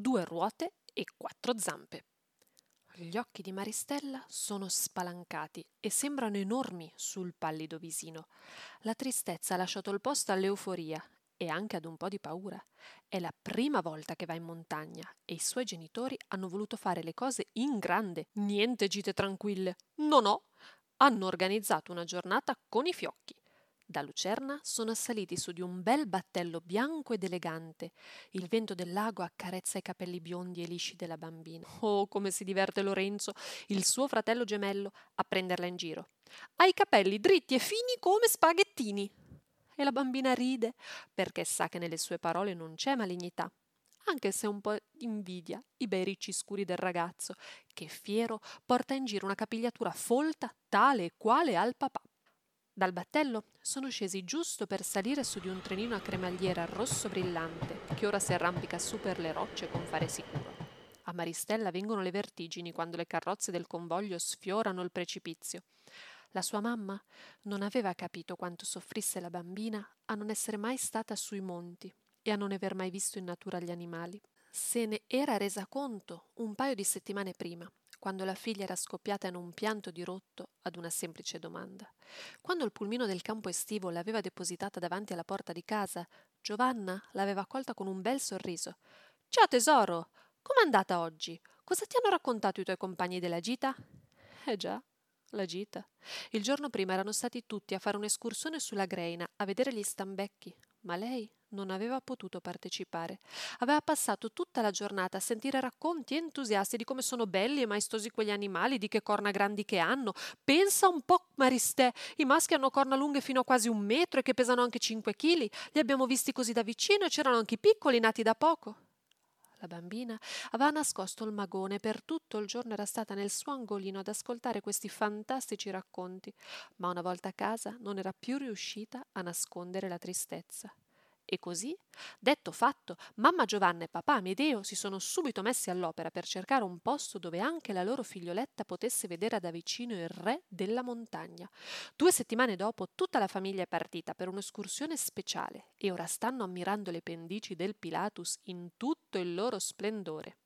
due ruote e quattro zampe. Gli occhi di Maristella sono spalancati e sembrano enormi sul pallido visino. La tristezza ha lasciato il posto all'euforia e anche ad un po' di paura. È la prima volta che va in montagna e i suoi genitori hanno voluto fare le cose in grande. Niente gite tranquille. No, no. Hanno organizzato una giornata con i fiocchi. Da Lucerna sono saliti su di un bel battello bianco ed elegante. Il vento del lago accarezza i capelli biondi e lisci della bambina. Oh, come si diverte Lorenzo, il suo fratello gemello, a prenderla in giro. Ha i capelli dritti e fini come spaghettini. E la bambina ride, perché sa che nelle sue parole non c'è malignità anche se un po' invidia i bei ricci scuri del ragazzo, che fiero porta in giro una capigliatura folta tale e quale al papà. Dal battello sono scesi giusto per salire su di un trenino a cremagliera rosso brillante che ora si arrampica su per le rocce con fare sicuro. A Maristella vengono le vertigini quando le carrozze del convoglio sfiorano il precipizio. La sua mamma non aveva capito quanto soffrisse la bambina a non essere mai stata sui monti e a non aver mai visto in natura gli animali. Se ne era resa conto un paio di settimane prima, quando la figlia era scoppiata in un pianto di rotto ad una semplice domanda. Quando il pulmino del campo estivo l'aveva depositata davanti alla porta di casa, Giovanna l'aveva accolta con un bel sorriso. Ciao tesoro, com'è andata oggi? Cosa ti hanno raccontato i tuoi compagni della gita? Eh già, la gita. Il giorno prima erano stati tutti a fare un'escursione sulla Greina a vedere gli stambecchi, ma lei non aveva potuto partecipare. Aveva passato tutta la giornata a sentire racconti entusiasti di come sono belli e maestosi quegli animali, di che corna grandi che hanno. Pensa un po', Maristè, i maschi hanno corna lunghe fino a quasi un metro e che pesano anche cinque chili. Li abbiamo visti così da vicino e c'erano anche i piccoli nati da poco. La bambina aveva nascosto il magone per tutto il giorno era stata nel suo angolino ad ascoltare questi fantastici racconti, ma una volta a casa non era più riuscita a nascondere la tristezza. E così, detto fatto, mamma Giovanna e papà Amedeo si sono subito messi all'opera per cercare un posto dove anche la loro figlioletta potesse vedere da vicino il re della montagna. Due settimane dopo tutta la famiglia è partita per un'escursione speciale e ora stanno ammirando le pendici del Pilatus in tutto il loro splendore.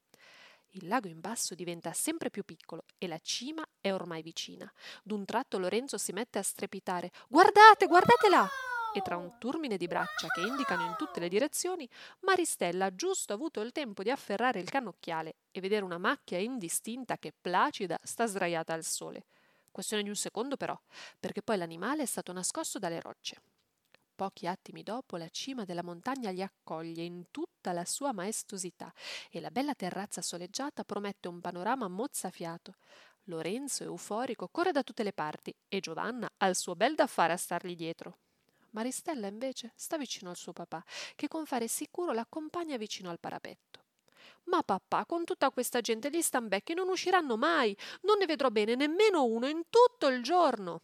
Il lago in basso diventa sempre più piccolo e la cima è ormai vicina. D'un tratto Lorenzo si mette a strepitare. Guardate, guardate là! E tra un turmine di braccia che indicano in tutte le direzioni, Maristella ha giusto avuto il tempo di afferrare il cannocchiale e vedere una macchia indistinta che placida sta sdraiata al sole. Questione di un secondo però, perché poi l'animale è stato nascosto dalle rocce. Pochi attimi dopo la cima della montagna li accoglie in tutta la sua maestosità e la bella terrazza soleggiata promette un panorama mozzafiato. Lorenzo, euforico, corre da tutte le parti e Giovanna ha il suo bel da fare a stargli dietro. Maristella invece sta vicino al suo papà, che con fare sicuro l'accompagna vicino al parapetto. Ma papà, con tutta questa gente gli stambecchi non usciranno mai, non ne vedrò bene nemmeno uno in tutto il giorno.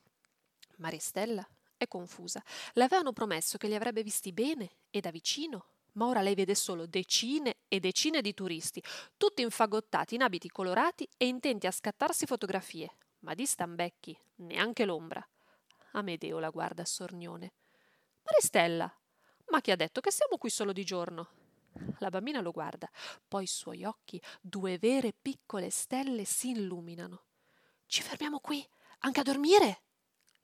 Maristella è confusa. Le avevano promesso che li avrebbe visti bene e da vicino, ma ora lei vede solo decine e decine di turisti, tutti infagottati in abiti colorati e intenti a scattarsi fotografie, ma di stambecchi neanche l'ombra. Amedeo la guarda sornione. Maristella, ma chi ha detto che siamo qui solo di giorno? La bambina lo guarda, poi i suoi occhi, due vere piccole stelle, si illuminano. Ci fermiamo qui, anche a dormire?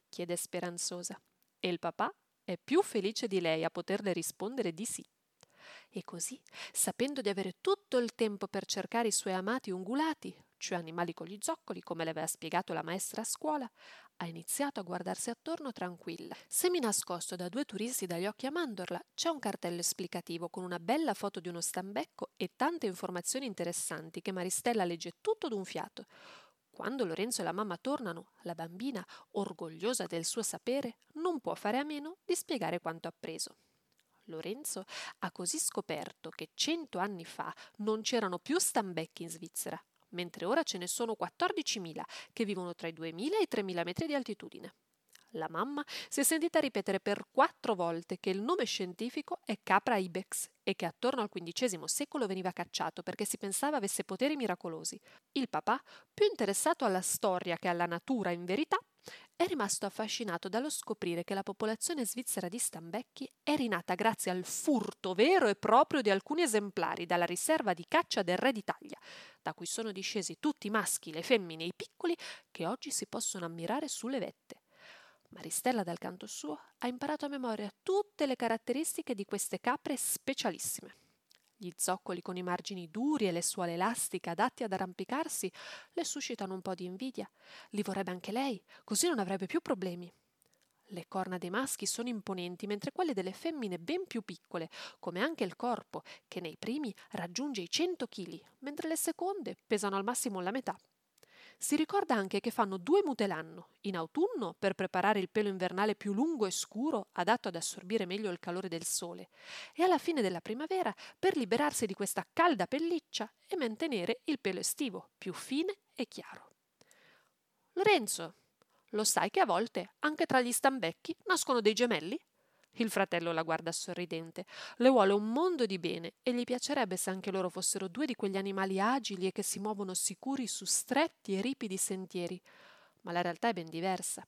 chiede speranzosa. E il papà è più felice di lei a poterle rispondere di sì. E così, sapendo di avere tutto il tempo per cercare i suoi amati ungulati, cioè animali con gli zoccoli, come le aveva spiegato la maestra a scuola, ha iniziato a guardarsi attorno tranquilla. Semi nascosto da due turisti dagli occhi a mandorla, c'è un cartello esplicativo con una bella foto di uno stambecco e tante informazioni interessanti che Maristella legge tutto d'un fiato. Quando Lorenzo e la mamma tornano, la bambina, orgogliosa del suo sapere, non può fare a meno di spiegare quanto appreso. Lorenzo ha così scoperto che cento anni fa non c'erano più stambecchi in Svizzera, mentre ora ce ne sono 14.000 che vivono tra i 2.000 e i 3.000 metri di altitudine. La mamma si è sentita ripetere per quattro volte che il nome scientifico è Capra ibex e che attorno al XV secolo veniva cacciato perché si pensava avesse poteri miracolosi. Il papà, più interessato alla storia che alla natura in verità, è rimasto affascinato dallo scoprire che la popolazione svizzera di stambecchi è rinata grazie al furto vero e proprio di alcuni esemplari dalla riserva di caccia del re d'Italia, da cui sono discesi tutti i maschi, le femmine e i piccoli che oggi si possono ammirare sulle vette. Maristella, dal canto suo, ha imparato a memoria tutte le caratteristiche di queste capre specialissime. Gli zoccoli con i margini duri e le suole elastiche adatti ad arrampicarsi le suscitano un po' di invidia. Li vorrebbe anche lei, così non avrebbe più problemi. Le corna dei maschi sono imponenti, mentre quelle delle femmine ben più piccole, come anche il corpo, che nei primi raggiunge i 100 kg, mentre le seconde pesano al massimo la metà. Si ricorda anche che fanno due mute l'anno, in autunno per preparare il pelo invernale più lungo e scuro, adatto ad assorbire meglio il calore del sole, e alla fine della primavera per liberarsi di questa calda pelliccia e mantenere il pelo estivo, più fine e chiaro. Lorenzo, lo sai che a volte, anche tra gli stambecchi, nascono dei gemelli? Il fratello la guarda sorridente. Le vuole un mondo di bene e gli piacerebbe se anche loro fossero due di quegli animali agili e che si muovono sicuri su stretti e ripidi sentieri. Ma la realtà è ben diversa.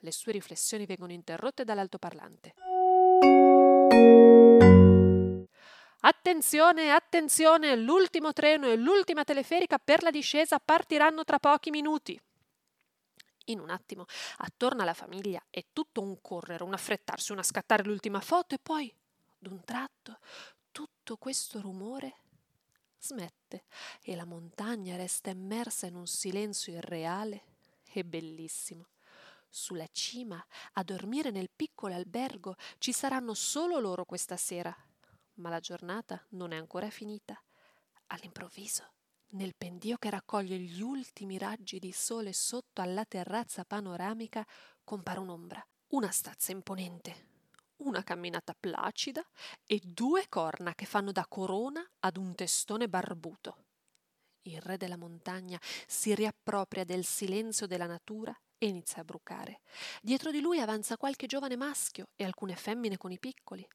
Le sue riflessioni vengono interrotte dall'altoparlante. Attenzione, attenzione, l'ultimo treno e l'ultima teleferica per la discesa partiranno tra pochi minuti. In un attimo, attorno alla famiglia è tutto un correre, un affrettarsi, un scattare l'ultima foto e poi, d'un tratto, tutto questo rumore smette e la montagna resta immersa in un silenzio irreale e bellissimo. Sulla cima, a dormire nel piccolo albergo, ci saranno solo loro questa sera. Ma la giornata non è ancora finita. All'improvviso nel pendio che raccoglie gli ultimi raggi di sole sotto alla terrazza panoramica compare un'ombra, una stazza imponente, una camminata placida e due corna che fanno da corona ad un testone barbuto. Il re della montagna si riappropria del silenzio della natura e inizia a brucare. Dietro di lui avanza qualche giovane maschio e alcune femmine con i piccoli.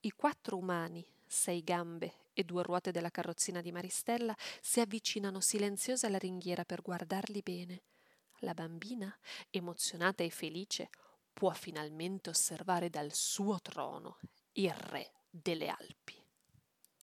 I quattro umani, sei gambe e due ruote della carrozzina di Maristella si avvicinano silenziose alla ringhiera per guardarli bene. La bambina, emozionata e felice, può finalmente osservare dal suo trono il re delle Alpi.